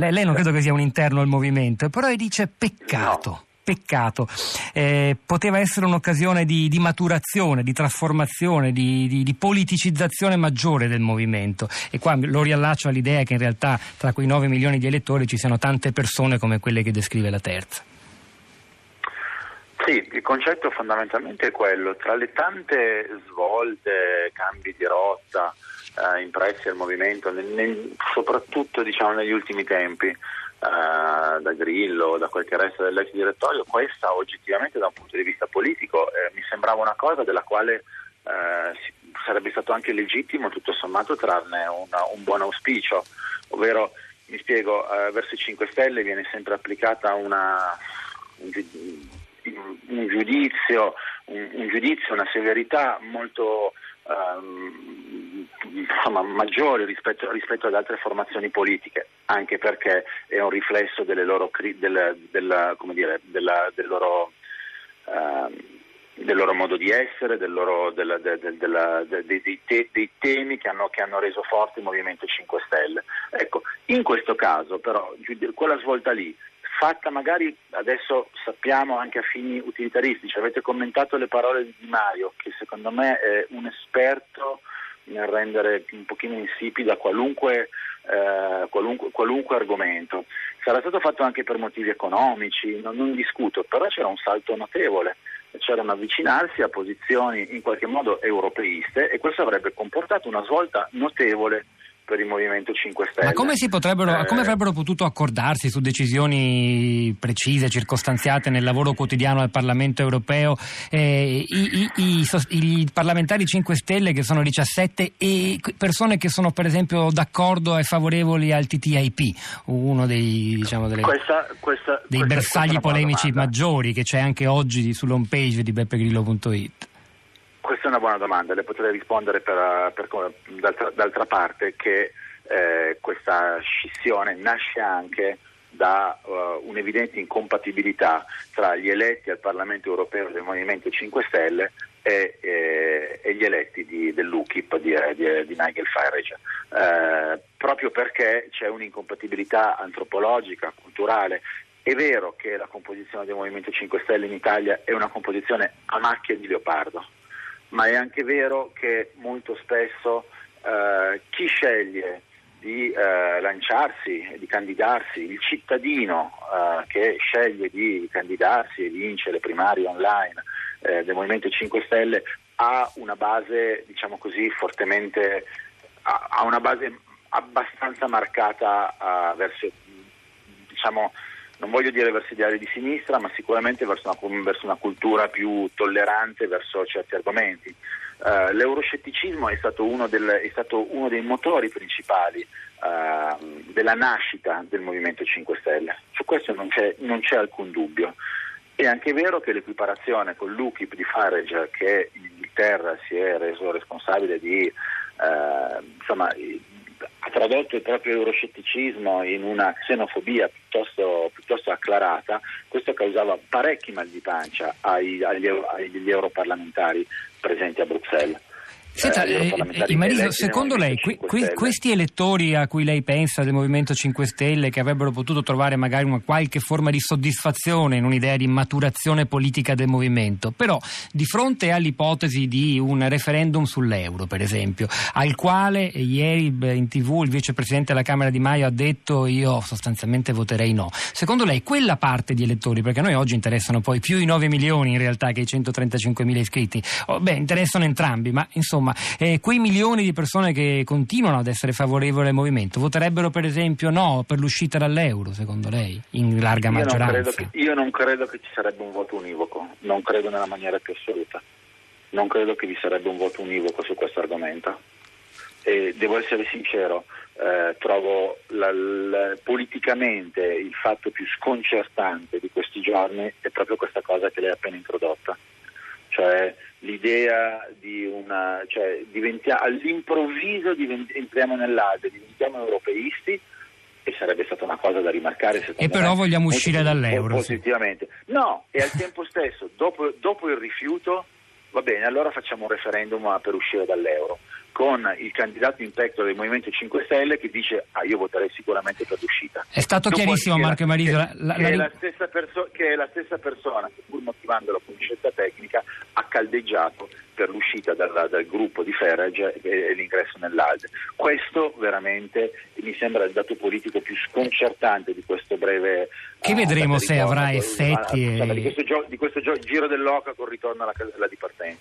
Lei, lei non credo che sia un interno al movimento, però dice peccato. No peccato. Eh, poteva essere un'occasione di, di, maturazione, di trasformazione, di, di, di, politicizzazione maggiore del movimento. E qua lo riallaccio all'idea che in realtà tra quei 9 milioni di elettori ci siano tante persone come quelle che descrive la terza. Sì, il concetto fondamentalmente è quello, tra le tante svolte, cambi di rotta eh, impressi al movimento, nel, nel, soprattutto diciamo, negli ultimi tempi, Uh, da Grillo, da quel che resta dell'ex direttorio, questa oggettivamente da un punto di vista politico eh, mi sembrava una cosa della quale eh, sarebbe stato anche legittimo tutto sommato trarne una, un buon auspicio, ovvero mi spiego, eh, verso i 5 Stelle viene sempre applicata una, un, un, giudizio, un, un, giudizio, una severità molto ehm, insomma, maggiore rispetto, rispetto, ad altre formazioni politiche, anche perché è un riflesso loro, del, del, dire, della, del, loro, uh, del, loro, modo di essere, loro, della, de, de, della, de, dei, te, dei, temi che hanno, che hanno, reso forte il Movimento 5 Stelle. Ecco, in questo caso però quella svolta lì fatta magari adesso sappiamo anche a fini utilitaristici. Avete commentato le parole di Mario, che secondo me è un esperto nel rendere un pochino insipida qualunque, eh, qualunque, qualunque, argomento. Sarà stato fatto anche per motivi economici, non, non discuto, però c'era un salto notevole, c'era un avvicinarsi a posizioni in qualche modo europeiste e questo avrebbe comportato una svolta notevole per il Movimento 5 Stelle. Ma come, eh, come avrebbero potuto accordarsi su decisioni precise, circostanziate nel lavoro quotidiano del Parlamento europeo eh, i, i, i, i, parlamentari 5 Stelle che sono 17 e persone che sono per esempio d'accordo e favorevoli al TTIP, uno dei, diciamo, delle, questa, questa, dei bersagli polemici maggiori che c'è anche oggi sull'home page di beppegrillo.it? Una buona domanda, le potrei rispondere per, per, d'altra, d'altra, parte che eh, questa scissione nasce anche da uh, un'evidente incompatibilità tra gli eletti al Parlamento europeo del Movimento 5 Stelle e, e, e gli eletti di, dell'UKIP di, di, di Nigel Farage, eh, proprio perché c'è un'incompatibilità antropologica, culturale. È vero che la composizione del Movimento 5 Stelle in Italia è una composizione a macchia di leopardo, ma è anche vero che molto spesso eh, chi sceglie di eh, lanciarsi, di candidarsi, il cittadino eh, che sceglie di candidarsi e vince le primarie online eh, del Movimento 5 Stelle ha una base, diciamo così, fortemente, ha, una base abbastanza marcata uh, verso, diciamo, non voglio dire verso ideali di sinistra, ma sicuramente verso una, verso una cultura più tollerante verso certi argomenti. Uh, l'euroscetticismo è stato, del, è stato, uno dei motori principali uh, della nascita del Movimento 5 Stelle, su questo non c'è, non c'è, alcun dubbio. È anche vero che l'equiparazione con l'UKIP di Farage, che in Inghilterra si è reso responsabile di uh, insomma, tradotto il proprio euroscetticismo in una xenofobia piuttosto, piuttosto acclarata, questo causava parecchi mal di pancia ai, agli, agli europarlamentari presenti a Bruxelles. Senta, eh, eh Mariso, secondo lei que, questi elettori a cui lei pensa del Movimento 5 Stelle che avrebbero potuto trovare magari una qualche forma di soddisfazione in un'idea di maturazione politica del movimento, però di fronte all'ipotesi di un referendum sull'euro, per esempio, al quale ieri in tv il vicepresidente della Camera Di Maio ha detto io sostanzialmente voterei no, secondo lei quella parte di elettori, perché a noi oggi interessano poi più i 9 milioni in realtà che i 135 mila iscritti, oh, beh interessano entrambi, ma insomma insomma, eh, quei milioni di persone che continuano ad essere favorevoli al movimento voterebbero per esempio no per l'uscita dall'euro, secondo lei, in larga maggioranza? Io non, che, io non credo che ci sarebbe un voto univoco, non credo nella maniera più assoluta. Non credo che vi sarebbe un voto univoco su questo argomento. E devo essere sincero, eh, trovo la, la, politicamente il fatto più sconcertante di questi giorni è proprio questa cosa che lei ha appena introdotta. Cioè l'idea di una, cioè all'improvviso divent, entriamo nell'Alpe, diventiamo europeisti e sarebbe stata una cosa da rimarcare. E però me, vogliamo uscire dall'euro. Positivamente. Sì. No, e al tempo stesso, dopo, dopo il rifiuto, va bene, allora facciamo un referendum per uscire dall'euro con il candidato in petto del Movimento 5 Stelle che dice ah io voterei sicuramente per l'uscita. È stato Dopo chiarissimo Marco Mariso. Che, la, che, la... È perso- che, è la stessa persona che pur motivandolo con scelta tecnica ha caldeggiato per l'uscita dal, dal gruppo di Farage e, l'ingresso nell'ALDE. Questo veramente mi sembra il dato politico più sconcertante di questo breve... Che uh, vedremo se avrà effetti. Di, questo giro dell'oca con ritorno alla, alla di partenza.